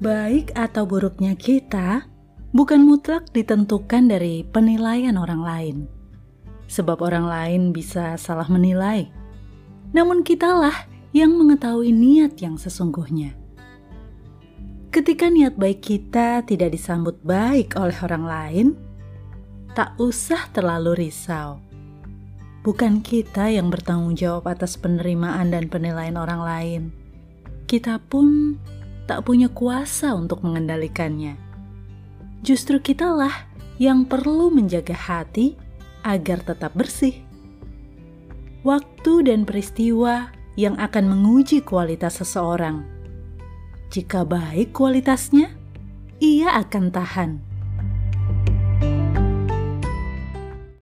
Baik atau buruknya kita bukan mutlak ditentukan dari penilaian orang lain. Sebab orang lain bisa salah menilai. Namun kitalah yang mengetahui niat yang sesungguhnya. Ketika niat baik kita tidak disambut baik oleh orang lain, tak usah terlalu risau. Bukan kita yang bertanggung jawab atas penerimaan dan penilaian orang lain. Kita pun tak punya kuasa untuk mengendalikannya. Justru kitalah yang perlu menjaga hati agar tetap bersih. Waktu dan peristiwa yang akan menguji kualitas seseorang. Jika baik kualitasnya, ia akan tahan.